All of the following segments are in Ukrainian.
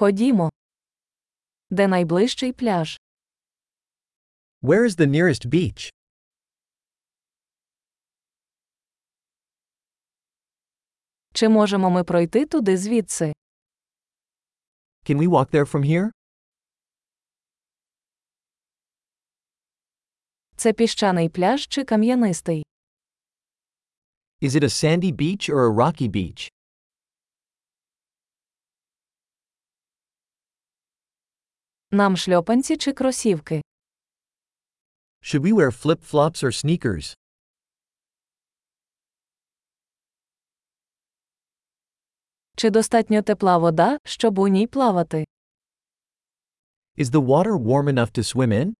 Ходімо. Де найближчий пляж? Where is the nearest beach? Чи можемо ми пройти туди звідси? Can we walk there from here? Це піщаний пляж чи кам'янистий? Is it a sandy beach or a rocky beach? Нам шльопанці чи кросівки? Should we wear flip flops or sneakers? Чи достатньо тепла вода, щоб у ній плавати? Is the water warm enough to swim in?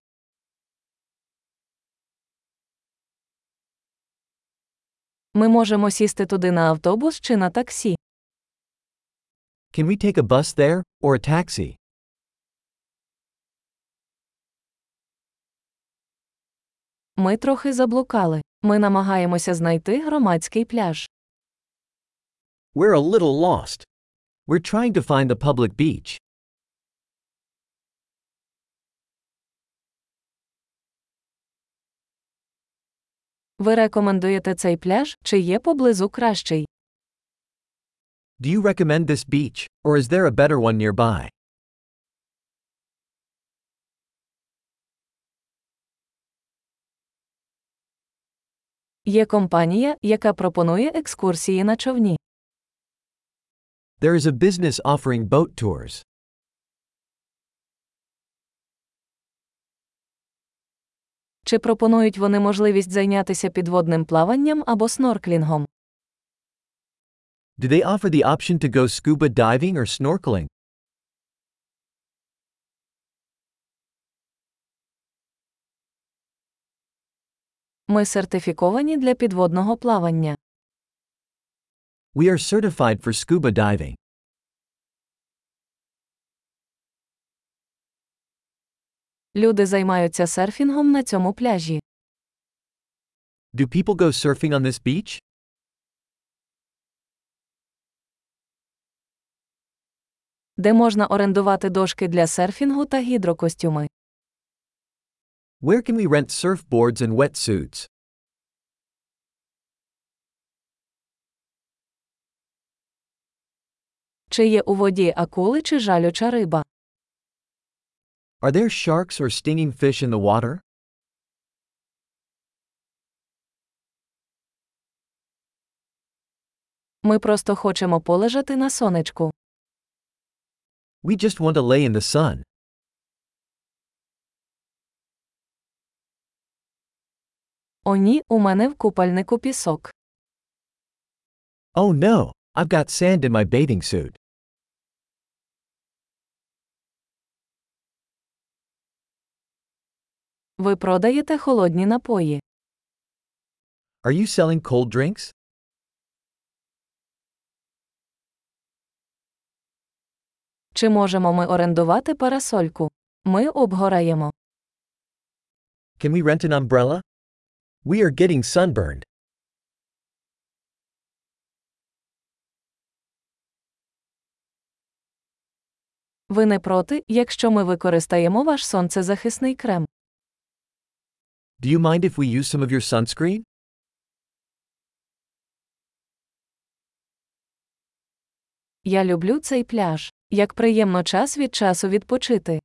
Ми можемо сісти туди на автобус чи на таксі. Can we take a bus there, or a taxi? Ми трохи заблукали. Ми намагаємося знайти громадський пляж. We're a little lost. We're trying to find the public beach. Ви рекомендуєте цей пляж, чи є поблизу кращий? Do you recommend this beach, or is there a better one nearby? Є компанія, яка пропонує екскурсії на човні. There is a business offering boat tours. Чи пропонують вони можливість зайнятися підводним плаванням або снорклінгом? Do they offer the option to go scuba diving or snorkeling? Ми сертифіковані для підводного плавання. We are certified for scuba diving. Люди займаються серфінгом на цьому пляжі. Do people go surfing on this beach? Де можна орендувати дошки для серфінгу та гідрокостюми. Where can we rent surfboards and wetsuits? Чи є у воді акули чи жалюча риба? Are there sharks or stinging fish in the water? Ми просто хочемо полежати на сонечку. We just want to lay in the sun. О ні, у мене в купальнику пісок. Oh no, I've got sand in my bathing suit. Ви продаєте холодні напої. Are you selling cold drinks? Чи можемо ми орендувати парасольку? Ми обгораємо. Can we rent an umbrella? We are getting sunburned. Ви не проти, якщо ми використаємо ваш сонцезахисний крем. Do you mind if we use some of your sunscreen? Я люблю цей пляж. Як приємно час від часу відпочити.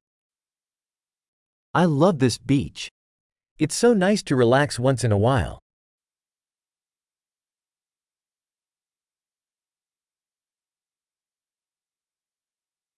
I love this beach. It's so nice to relax once in a while.